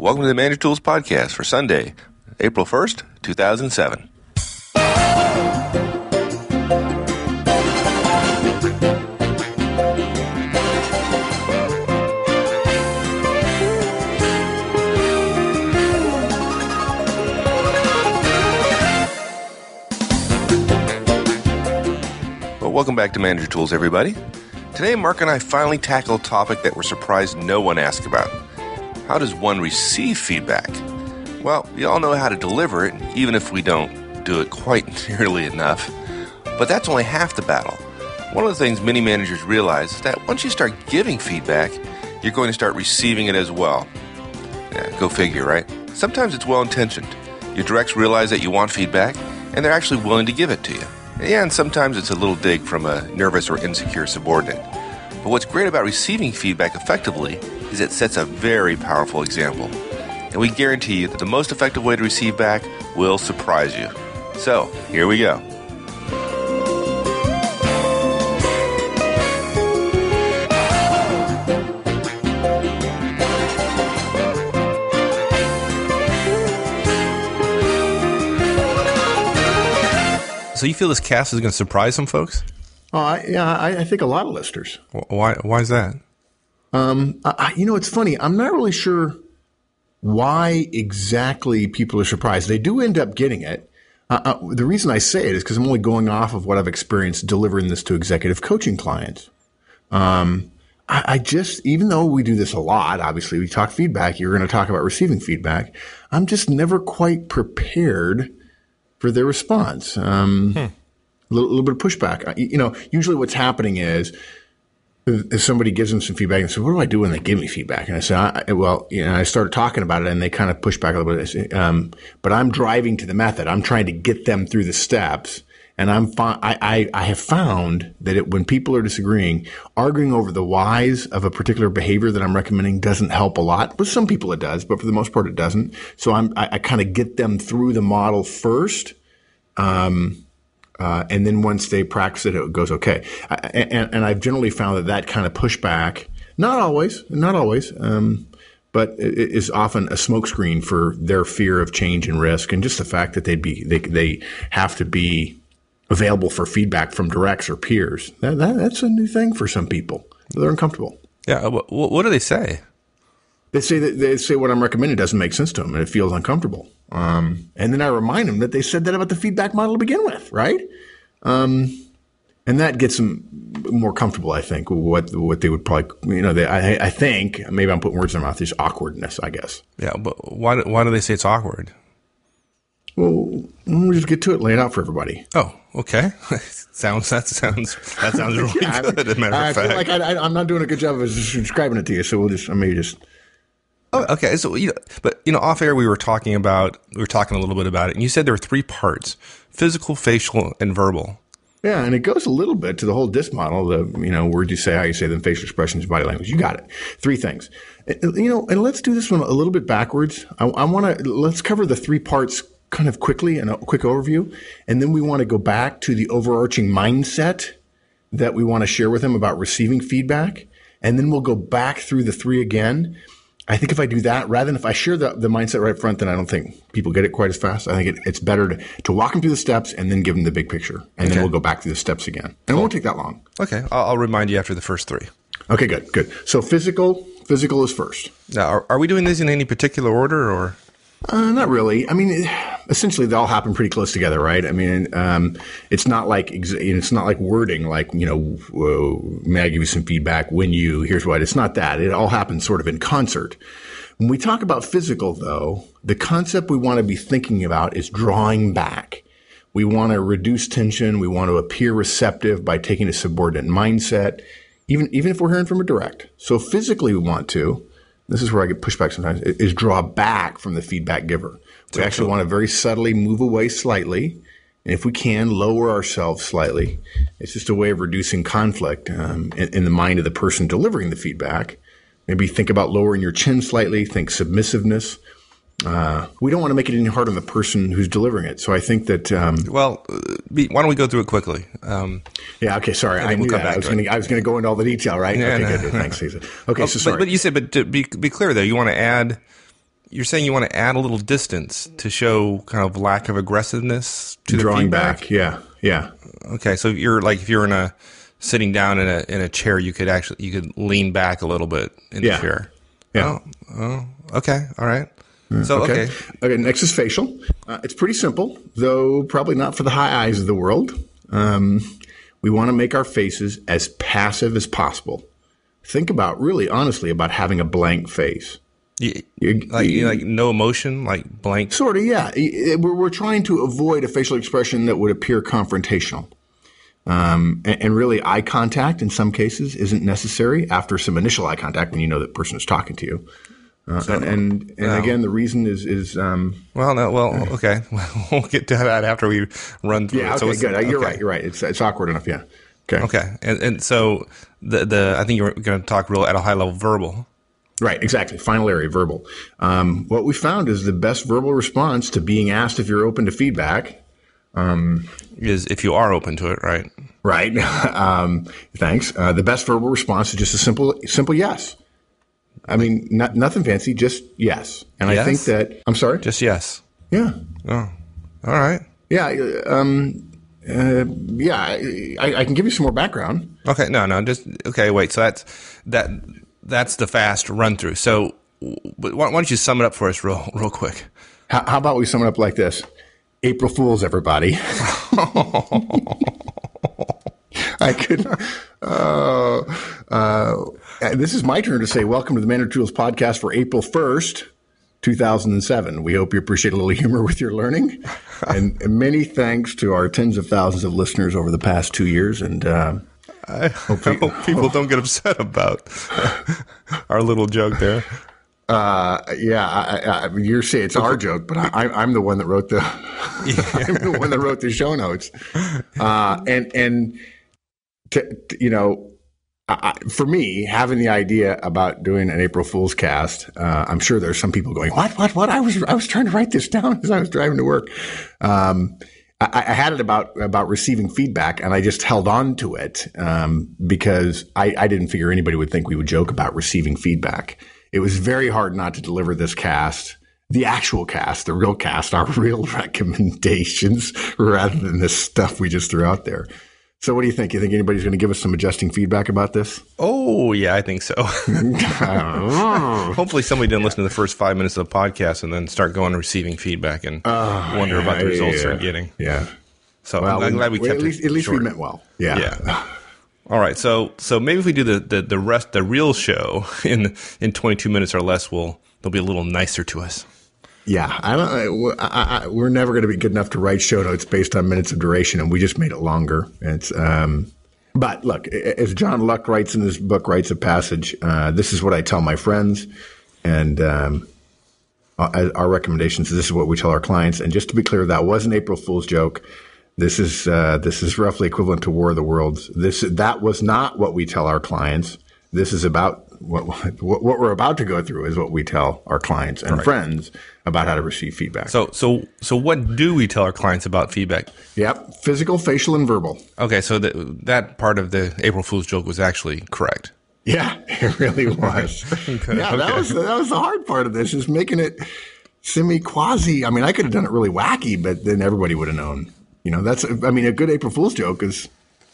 Welcome to the Manager Tools Podcast for Sunday, April 1st, 2007. Well, welcome back to Manager Tools, everybody. Today, Mark and I finally tackle a topic that we're surprised no one asked about. How does one receive feedback? Well, we all know how to deliver it, even if we don't do it quite nearly enough. But that's only half the battle. One of the things many managers realize is that once you start giving feedback, you're going to start receiving it as well. Yeah, go figure, right? Sometimes it's well intentioned. Your directs realize that you want feedback, and they're actually willing to give it to you. Yeah, and sometimes it's a little dig from a nervous or insecure subordinate. But what's great about receiving feedback effectively is it sets a very powerful example. And we guarantee you that the most effective way to receive back will surprise you. So, here we go. So you feel this cast is going to surprise some folks? Oh, I, yeah, I, I think a lot of listers. Why? Why is that? Um, I, you know, it's funny. I'm not really sure why exactly people are surprised. They do end up getting it. Uh, uh, the reason I say it is because I'm only going off of what I've experienced delivering this to executive coaching clients. Um, I, I just, even though we do this a lot, obviously we talk feedback. You're going to talk about receiving feedback. I'm just never quite prepared for their response. Um, hmm. a, little, little, bit of pushback. You know, usually what's happening is if somebody gives them some feedback and says, "What do I do when they give me feedback?" and I say, I, "Well, you know," I started talking about it, and they kind of push back a little bit. Say, um, but I'm driving to the method. I'm trying to get them through the steps. And I'm fi- I, I, I have found that it, when people are disagreeing, arguing over the whys of a particular behavior that I'm recommending doesn't help a lot. With some people it does, but for the most part it doesn't. So I'm, I, I kind of get them through the model first. Um, uh, and then once they practice it, it goes okay. I, and, and, I've generally found that that kind of pushback, not always, not always, um, but is often a smokescreen for their fear of change and risk, and just the fact that they'd be they they have to be available for feedback from directs or peers. That, that, that's a new thing for some people. They're uncomfortable. Yeah. What, what do they say? They say that they say what I'm recommending doesn't make sense to them and it feels uncomfortable. Um, and then I remind them that they said that about the feedback model to begin with, right? Um, and that gets them more comfortable, I think, what what they would probably, you know, they, I, I think maybe I'm putting words in their mouth. There's awkwardness, I guess. Yeah, but why why do they say it's awkward? Well, we'll just get to it, lay it out for everybody. Oh, okay. sounds that sounds that sounds really yeah, good. As a matter I, of fact, like I, am not doing a good job of describing it to you, so we'll just I may just. Oh, okay. So you know, but you know, off air we were talking about we were talking a little bit about it, and you said there were three parts: physical, facial, and verbal. Yeah, and it goes a little bit to the whole DISC model, the, you know, words you say, how you say them, facial expressions, body language. You got it. Three things. You know, and let's do this one a little bit backwards. I, I want to, let's cover the three parts kind of quickly and a quick overview. And then we want to go back to the overarching mindset that we want to share with them about receiving feedback. And then we'll go back through the three again. I think if I do that, rather than if I share the, the mindset right front, then I don't think people get it quite as fast. I think it, it's better to, to walk them through the steps and then give them the big picture. And okay. then we'll go back through the steps again. And cool. it won't take that long. Okay. I'll, I'll, remind you after the first three. Okay, good, good. So physical, physical is first. Now, are, are we doing these in any particular order or? Uh, not really. I mean, essentially, they all happen pretty close together, right? I mean, um, it's not like it's not like wording, like you know, may I give you some feedback when you here's what. It's not that. It all happens sort of in concert. When we talk about physical, though, the concept we want to be thinking about is drawing back. We want to reduce tension. We want to appear receptive by taking a subordinate mindset, even even if we're hearing from a direct. So physically, we want to this is where I get pushback sometimes, is draw back from the feedback giver. We actually want to very subtly move away slightly. And if we can, lower ourselves slightly. It's just a way of reducing conflict um, in, in the mind of the person delivering the feedback. Maybe think about lowering your chin slightly, think submissiveness. Uh, we don't want to make it any harder on the person who's delivering it. So I think that. Um, well, uh, why don't we go through it quickly? Um, yeah. Okay. Sorry. I, we'll knew that. I was going to. I was going to go into all the detail, right? Yeah, okay. No. Good. Thanks, Lisa. Okay. so sorry. But, but, you said, but to be be clear though, you want to add you're saying you want to add a little distance to show kind of lack of aggressiveness to Drawing back. Yeah. Yeah. Okay, so if you're like if you're in a sitting down in a in a chair, you could actually you could lean back a little bit in Yeah. the chair. Yeah. Oh, oh, okay, all right. So Okay. okay, Okay. Next is facial. Uh, it's pretty simple, though probably not for the high I's of the world. Um, we want to make our faces as passive as possible. Think about really honestly about having a blank face. You- You- like you- like no emotion, like blank. Sort of, yeah. I- I- We're, we're trying to avoid a facial expression that would appear confrontational. Um, and, and really, eye contact in some cases isn't necessary after some initial eye contact when you know that person is talking to you. Uh, and and, and again, the reason is is um, Well, no, well, okay, we'll get to that after we run through. yeah, it. So okay, it's- good. You're okay. right. You're right. It's it's awkward enough. Yeah. Okay. Okay, and and so the the I think you're going to talk real at a high level verbal. Right. Exactly. Final area, verbal. Um, what we found is the best verbal response to being asked if you're open to feedback Is if you are open to it, right? Right. um, thanks. Uh, the best verbal response is just a simple, simple yes. I mean, not, nothing fancy, just yes. And I think that I'm sorry. Just yes. yeah, Oh, all right. yeah, uh, um, uh, yeah. I, I can give you some more background. Okay, no, no, just okay. Wait, so that's that that's the fast run through. So, why, why don't you sum it up for us real real quick? How, how about we sum it up like this? April Fools, everybody. I could. Uh, uh, this is my turn to say welcome to the Manager Tools podcast for April 1st, 2007. We hope you appreciate a little humor with your learning. And, and many thanks to our tens of thousands of listeners over the past two years. And uh, I hope people don't get upset about our little joke there. uh, yeah, I, I, you're saying it's our joke, but I, I'm the one that wrote the I'm the one that wrote the show notes. Uh, and and to, to- you know, I, for me, having the idea about doing an April Fool's cast, uh, I'm sure there's some people going, "What? What? What?" I was I was trying to write this down as I was driving to work. Um, I, I had it about about receiving feedback, and I just held on to it um, because I, I didn't figure anybody would think we would joke about receiving feedback. It was very hard not to deliver this cast, the actual cast, the real cast, our real recommendations, rather than this stuff we just threw out there. So, what do you think? You think anybody's going to give us some adjusting feedback about this? Oh yeah, I think so. Oh. Hopefully, somebody didn't listen to the first five minutes of the podcast and then start going receiving feedback and oh, wonder about the results they're getting. Yeah. So Well, I'm glad we we- kept at least it at least we meant well. Yeah. Yeah. All right, so so maybe if we do the, the, the rest the real show in in 22 minutes or less, we'll they'll be a little nicer to us. Yeah, I don't. I, I, we're never going to be good enough to write show notes based on minutes of duration, and we just made it longer. It's. Um, but look, as John Luck writes in his book, writes a passage. Uh, this is what I tell my friends, and um, our our recommendations. This is what we tell our clients. And just to be clear, that was an April Fool's joke. This is uh, this is roughly equivalent to War of the Worlds. This that was not what we tell our clients. This is about what what, what we're about to go through is what we tell our clients and friends about how to receive feedback. So so so what do we tell our clients about feedback? yep, physical, facial, and verbal. Okay, so that that part of the April Fool's joke was actually correct. Yeah, it really was. yeah, that was that was the hard part of this is making it semi quasi. I mean, I could have done it really wacky, but then everybody would have known. You know, that's. I mean, a good April Fool's joke is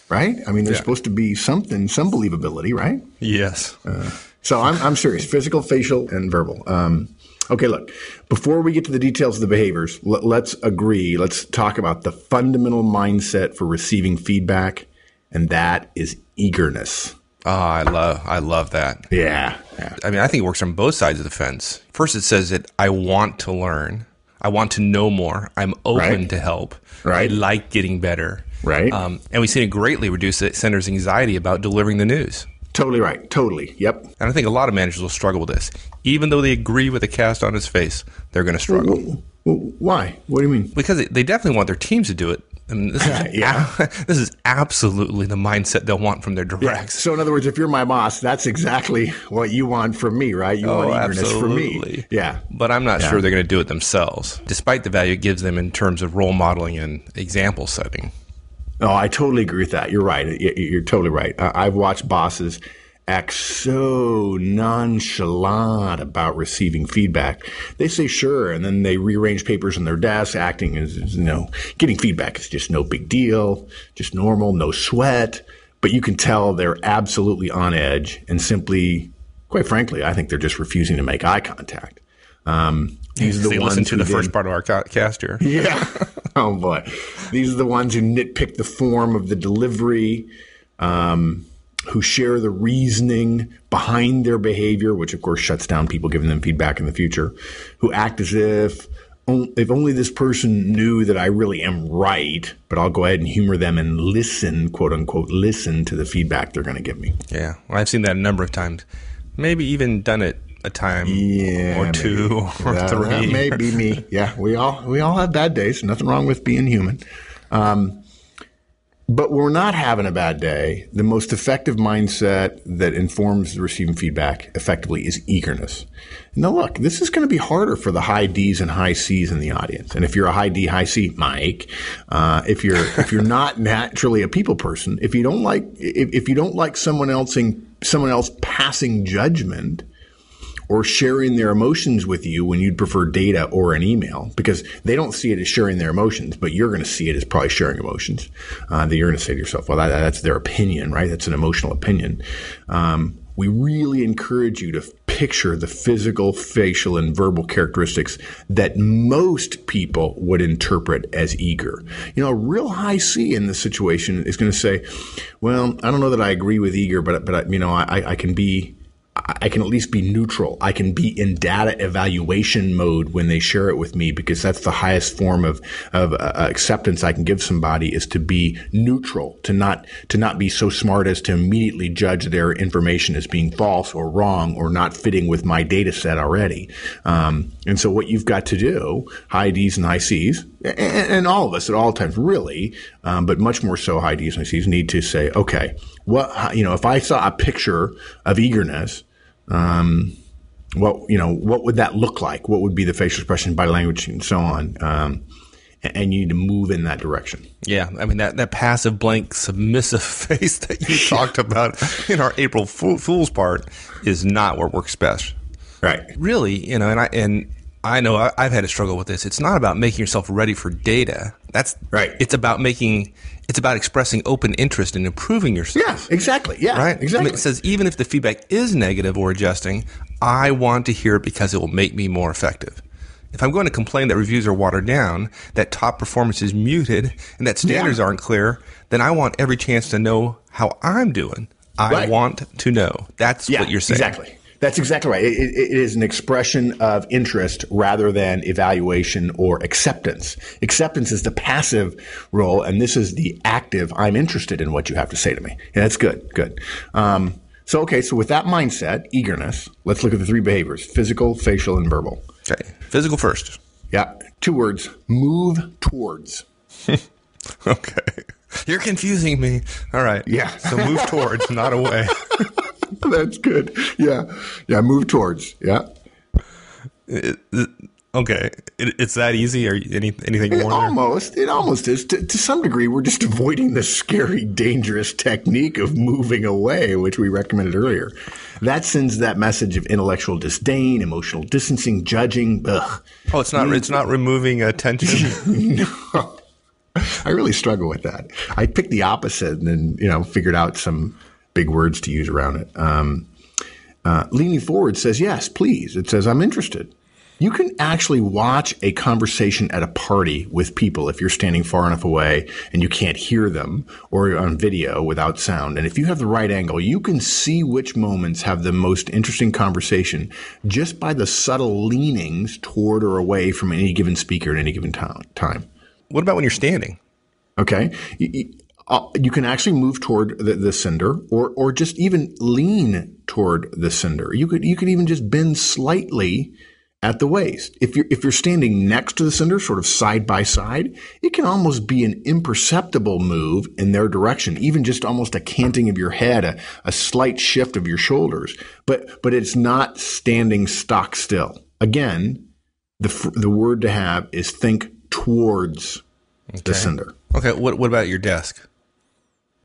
right. I mean, there's supposed to be something, some believability, right? Yes. So I'm, I'm serious. Physical, facial, and verbal. Um, okay, look. Before we get to the details of the behaviors, let, let's agree. Let's talk about the fundamental mindset for receiving feedback, and that is eagerness. Oh, I love I love that. Yeah. yeah. I mean, I think it works on both sides of the fence. First, it says that I want to learn. I want to know more. I'm open Right. to help. Right. I like getting better. Right. Um, and we've seen it greatly reduce the sender's anxiety about delivering the news. Totally right. Totally. Yep. And I think a lot of managers will struggle with this. Even though they agree with the cast on his face, they're going to struggle. Why? What do you mean? Because they- definitely want their teams to do it. And this is, Yeah. this is absolutely the mindset they'll want from their directs. So, in other words, if you're my boss, that's exactly what you want from me, right? You want eagerness from me. Oh, absolutely. Yeah. But I'm not sure they're going to do it themselves, despite the value it gives them in terms of role modeling and example setting. Oh, I totally agree with that. You're right. You're totally right. I've watched bosses act so nonchalant about receiving feedback. They say sure, and then they rearrange papers on their desk, acting as, as you know, getting feedback is just no big deal, just normal, no sweat. But you can tell they're absolutely on edge and simply, quite frankly, I think they're just refusing to make eye contact. Um, these are the ones listen to the then, first part of our cast here. Yeah. oh boy, these are the ones who nitpick the form of the delivery. Um, who share the reasoning behind their behavior, which of course shuts down people giving them feedback in the future, who act as if if only this person knew that I really am right, but I'll go ahead and humor them and listen, quote unquote, listen to the feedback they're going to give me. Yeah, well, I've seen that a number of times. Maybe even done it a time yeah, or two maybe. or that, three. That may be me. Yeah, we all we all have bad days. Nothing wrong with being human. Um, but we're not having a bad day. The most effective mindset that informs the receiving feedback effectively is eagerness. Now, look, this is going to be harder for the high D's and high C's in the audience. And if you're a high D, high C, Mike, uh, if you're if you're not naturally a people person, if you don't like if, if you don't like someone else in, someone else passing judgment, or sharing their emotions with you when you'd prefer data or an email because they don't see it as sharing their emotions, but you're going to see it as probably sharing emotions. Uh, that you're going to say to yourself, well, that, that's their opinion, right? That's an emotional opinion. Um, we really encourage you to picture the physical, facial, and verbal characteristics that most people would interpret as eager. You know, a real high C in this situation is going to say, well, I don't know that I agree with eager, but, but, you know, I, I can be, I can at least be neutral. I can be in data evaluation mode when they share it with me because that's the highest form of, of uh, acceptance I can give somebody is to be neutral, to not, to not be so smart as to immediately judge their information as being false or wrong or not fitting with my data set already. Um, and so what you've got to do, high D's and high C's, and, and all of us at all times really, um, but much more so high D's and high C's need to say, okay, what, you know, if I saw a picture of eagerness, um, what you know, what would that look like? What would be the facial expression, body language, and so on? Um, and you need to move in that direction. Yeah, I mean that that passive, blank, submissive face that you talked about in our April Fool's part is not what works best. Right. Really, you know, and I and I know I, have had to struggle with this. It's not about making yourself ready for data. That's right. It's about making. It's about expressing open interest in improving yourself. Yeah, exactly. Yeah, right. Exactly. I mean, it says even if the feedback is negative or adjusting, I want to hear it because it will make me more effective. If I'm going to complain that reviews are watered down, that top performance is muted, and that standards yeah. aren't clear, then I want every chance to know how I'm doing. I right. want to know. That's yeah, what you're saying. Exactly. That's exactly right. It, it is an expression of interest rather than evaluation or acceptance. Acceptance is the passive role, and this is the active. I'm interested in what you have to say to me. Yeah, that's good. Good. Um, so, okay, so with that mindset, eagerness, let's look at the three behaviors physical, facial, and verbal. Okay. Physical first. Yeah. Two words move towards. okay. You're confusing me. All right. Yeah. So move towards, not away. That's good. Yeah. Yeah. Move towards. Yeah. It, it, okay. It, it's that easy or any, anything more? almost. There? It almost is. To, to some degree, we're just avoiding the scary, dangerous technique of moving away, which we recommended earlier. That sends that message of intellectual disdain, emotional distancing, judging. Ugh. Oh, it's not. It's not removing attention. no. I really struggle with that. I picked the opposite and then, you know, figured out some big words to use around it. Um, uh, leaning forward says, yes, please. It says, I'm interested. You can actually watch a conversation at a party with people if you're standing far enough away and you can't hear them or you're on video without sound. And if you have the right angle, you can see which moments have the most interesting conversation just by the subtle leanings toward or away from any given speaker at any given time. What about when you're standing? Okay uh, you can actually move toward the, the sender or, or just even lean toward the sender. You could, you could even just bend slightly at the waist. If you're, if you're standing next to the sender, sort of side by side, it can almost be an imperceptible move in their direction, even just almost a canting of your head, a, a slight shift of your shoulders. But, but it's not standing stock still. Again, the, the word to have is think towards okay. the sender. Okay. What, what about your desk?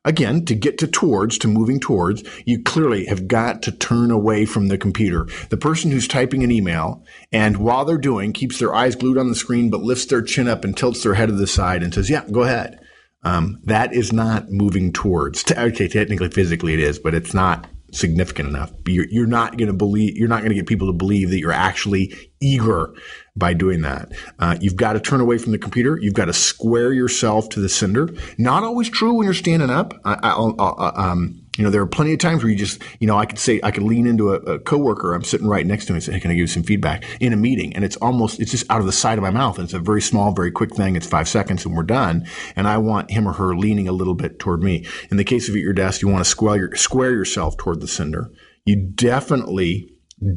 Again, to get to towards, to moving towards, you clearly have got to turn away from the computer. The person who's typing an email and while they're doing, keeps their eyes glued on the screen, but lifts their chin up and tilts their head to the side and says, yeah, go ahead. Um, that is not moving towards. Okay, technically, physically it is, but it's not significant enough. You're, you're not going to believe, you're not going to get people to believe that you're actually eager by doing that. Uh, you've got to turn away from the computer. You've got to square yourself to the sender. Not always true when you're standing up. I, I, uh, um, you know, there are plenty of times where you just, you know, I could say, I could lean into a, a coworker I'm sitting right next to him and say, hey, can I give you some feedback in a meeting? And it's almost, it's just out of the side of my mouth. And it's a very small, very quick thing. It's five seconds and we're done. And I want him or her leaning a little bit toward me. In the case of at your desk, you want to square, square yourself toward the sender. You definitely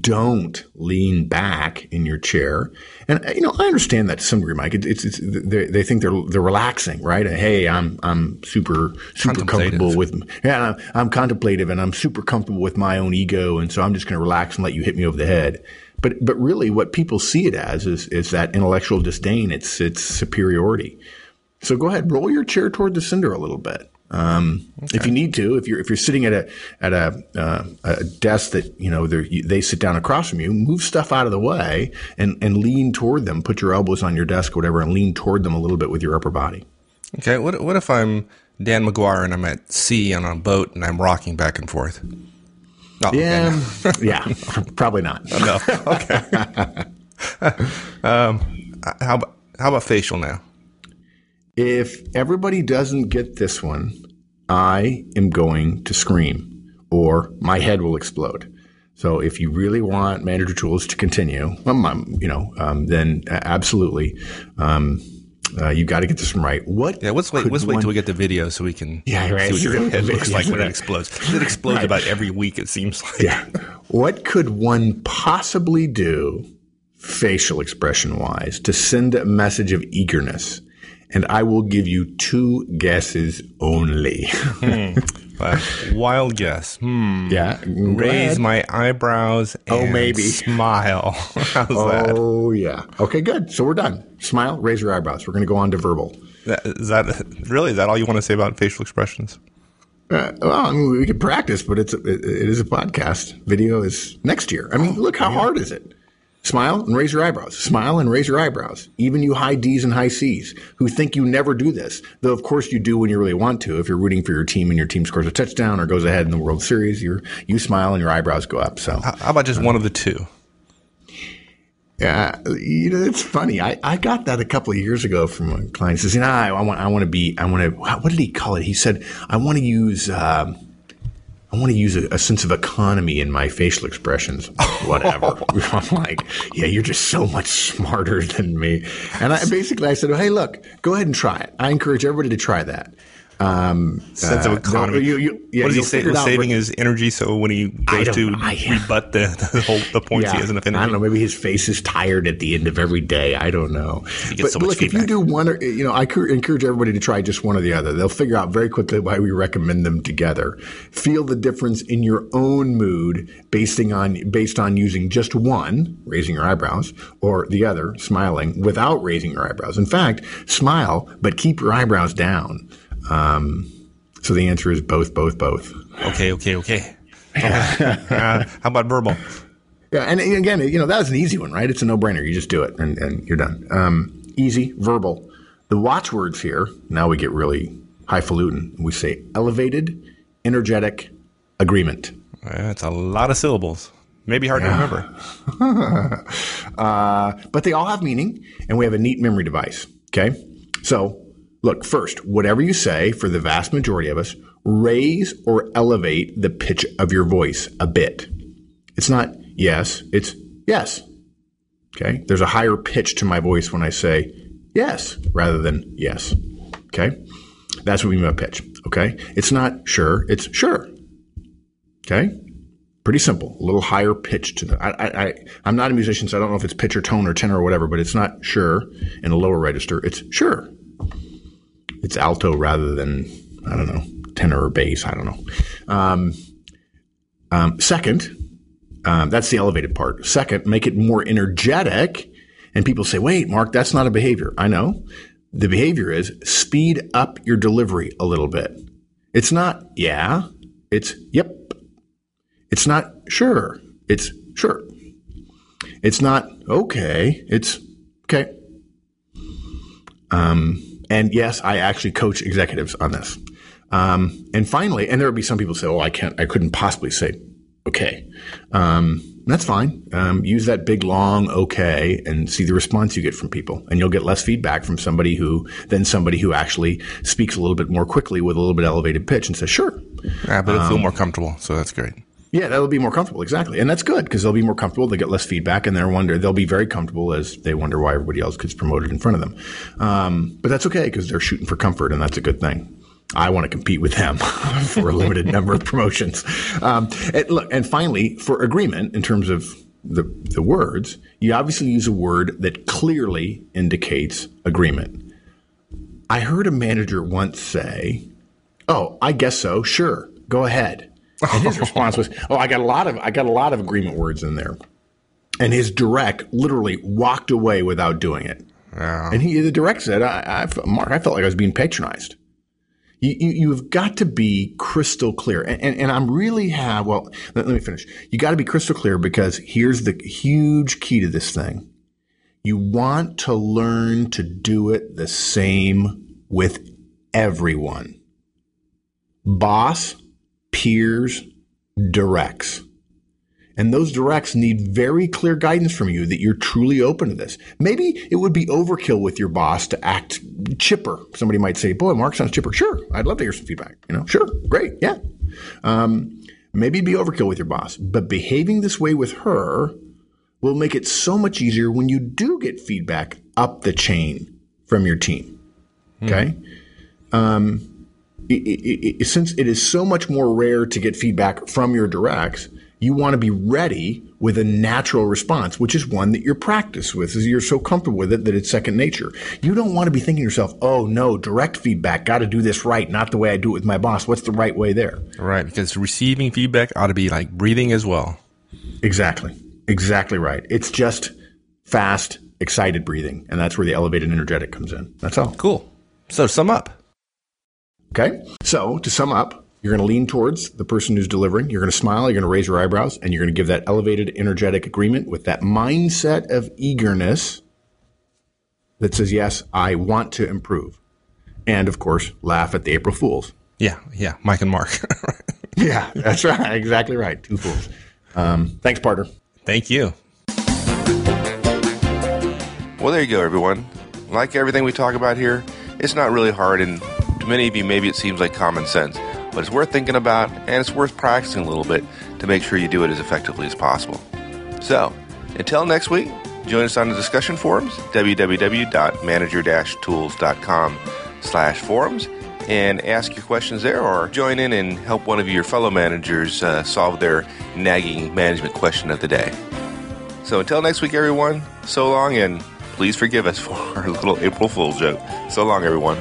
don't lean back in your chair. And you know, I understand that to some degree, Mike. It, it's, it's they, they, think they're they're relaxing, right? Hey, I'm I'm super super comfortable with yeah, I'm, I'm, contemplative and I'm super comfortable with my own ego, and so I'm just going to relax and let you hit me over the head. But but really, what people see it as is is that intellectual disdain. It's it's superiority. So go ahead, roll your chair toward the cinder a little bit. Um, okay. If you need to, if you're if you're sitting at a at a, uh, a desk that you know they sit down across from you, move stuff out of the way and and lean toward them. Put your elbows on your desk, or whatever, and lean toward them a little bit with your upper body. Okay. What what if I'm Dan McGuire and I'm at sea on a boat and I'm rocking back and forth? Oh, yeah, okay. yeah, probably not. no. Okay. um, how about how about facial now? If everybody doesn't get this one, I am going to scream or my head will explode. So if you really want manager tools to continue, um, you know, um, then absolutely, um, uh, you got to get this one right. What? Yeah, let's wait. Let's wait till we get the video so we can yeah, right. see what your head looks like when it explodes. It explodes right. about every week. It seems like. Yeah. What could one possibly do, facial expression wise, to send a message of eagerness? And I will give you two guesses only. hmm. Wild guess. Hmm. Yeah. Raise my eyebrows. oh, maybe smile. How's oh, that? Oh yeah. Okay, good. So we're done. Smile. Raise your eyebrows. We're going to go on to verbal. That, is that really? Is that all you want to say about facial expressions? Uh, well, I mean, we could practice, but it's a, it, it is a podcast. Video is next year. I mean, look how yeah. hard is it? Smile and raise your eyebrows. Smile and raise your eyebrows. Even you high D's and high C's who think you never do this, though of course you do when you really want to. If you're rooting for your team and your team scores a touchdown or goes ahead in the World Series, you you smile and your eyebrows go up. So how about just um, one of the two? Yeah, you know it's funny. I, I got that a couple of years ago from a client. He says, "You know, I, I want I want to be I want to what did he call it? He said I want to use." Um, I want to use a, a, sense of economy in my facial expressions. Whatever. I'm like, yeah, you're just so much smarter than me. And I basically I said, hey, look, go ahead and try it. I encourage everybody to try that. Um, sense uh, of economy. No, you, you, yeah, what does he say? Saving his energy, so when he goes to I, rebut the the, whole, the points yeah, he has enough energy. I don't know. Maybe his face is tired at the end of every day. I don't know. But, so look, feedback. if you do one, or you know, I encourage everybody to try just one or the other. They'll figure out very quickly why we recommend them together. Feel the difference in your own mood based on based on using just one, raising your eyebrows, or the other, smiling without raising your eyebrows. In fact, smile but keep your eyebrows down. Um, so the answer is both, both, both. Okay, okay, okay. uh, how about verbal? Yeah, and again, you know, that was an easy one, right? It's a no-brainer. You just do it, and, and you're done. Um, easy, verbal. The watchwords here. Now we get really highfalutin. We say elevated, energetic, agreement. That's a lot of syllables. Maybe hard yeah. to remember. uh, but they all have meaning, and we have a neat memory device. Okay, so Look, first, whatever you say, for the vast majority of us, raise or elevate the pitch of your voice a bit. It's not yes, it's yes. Okay. There's a higher pitch to my voice when I say yes rather than yes. Okay. That's what we mean by pitch. Okay. It's not sure, it's sure. Okay. Pretty simple. A little higher pitch to the. I, I, I'm not a musician, so I don't know if it's pitch or tone or tenor or whatever, but it's not sure in a lower register. It's sure it's alto rather than I don't know tenor or bass. I don't know. Um, um, second, um, that's the elevated part. Second, make it more energetic. And people say, wait, Mark, that's not a behavior. I know. The behavior is speed up your delivery a little bit. It's not yeah. It's yep. It's not sure. It's sure. It's not okay. It's okay. Um, and yes, I actually coach executives on this. Um, and finally, and there would be some people say, "Oh, I can't. I couldn't possibly say okay." Um, that's fine. Um, use that big long okay and see the response you get from people. And you'll get less feedback from somebody who than somebody who actually speaks a little bit more quickly with a little bit elevated pitch and says, sure. Yeah, but it'll feel more comfortable. So that's great. Yeah, that'll be more comfortable. Exactly. And that's good because they'll be more comfortable. They get less feedback and they're wonder, they'll be very comfortable as they wonder why everybody else gets promoted in front of them. Um, but that's okay because they're shooting for comfort and that's a good thing. I want to compete with them for a limited number of promotions. Um, and look, and finally, for agreement in terms of the, the words, you obviously use a word that clearly indicates agreement. I heard a manager once say, "Oh, I guess so. Sure, go ahead." And his response was, "Oh, I got a lot of I got a lot of agreement words in there." And his direct literally walked away without doing it. Yeah. And he, the direct said, I, I, Mark, I felt like I was being patronized. You, you, have got to be crystal clear. And, and, and I'm really have, well, let, let me finish. You got to be crystal clear because here's the huge key to this thing. You want to learn to do it the same with everyone. Boss, peers, directs. And those directs need very clear guidance from you that you're truly open to this. Maybe it would be overkill with your boss to act chipper. Somebody might say, boy, Mark sounds chipper. Sure. I'd love to hear some feedback. You know, sure. Great. Yeah. Um, maybe it'd be overkill with your boss, but behaving this way with her will make it so much easier when you do get feedback up the chain from your team. Okay. Mm-hmm. Um, it, it, since it is so much more rare to get feedback from your directs, you want to be ready with a natural response, which is one that you're practiced with, is you're so comfortable with it that it's second nature. You don't want to be thinking to yourself, oh no, direct feedback, got to do this right, not the way I do it with my boss. What's the right way there? Right, because receiving feedback ought to be like breathing as well. Exactly. Exactly right. It's just fast, excited breathing. And that's where the elevated energetic comes in. That's all. Cool. So sum up. Okay. So to sum up, you're going to lean towards the person who's delivering. You're going to smile. You're going to raise your eyebrows, and you're going to give that elevated, energetic agreement with that mindset of eagerness that says, "Yes, I want to improve," and of course, laugh at the April Fools. Yeah, yeah, Mike and Mark. yeah, that's right. Exactly right. Two fools. Um, thanks, partner. Thank you. Well, there you go, everyone. Like everything we talk about here, it's not really hard, and to many of you, maybe it seems like common sense but it's worth thinking about and it's worth practicing a little bit to make sure you do it as effectively as possible. So, until next week, join us on the discussion forums, www.manager-tools.com slash forums, and ask your questions there or join in and help one of your fellow managers uh, solve their nagging management question of the day. So until next week, everyone, so long, and please forgive us for our little April Fool's joke. So long, everyone.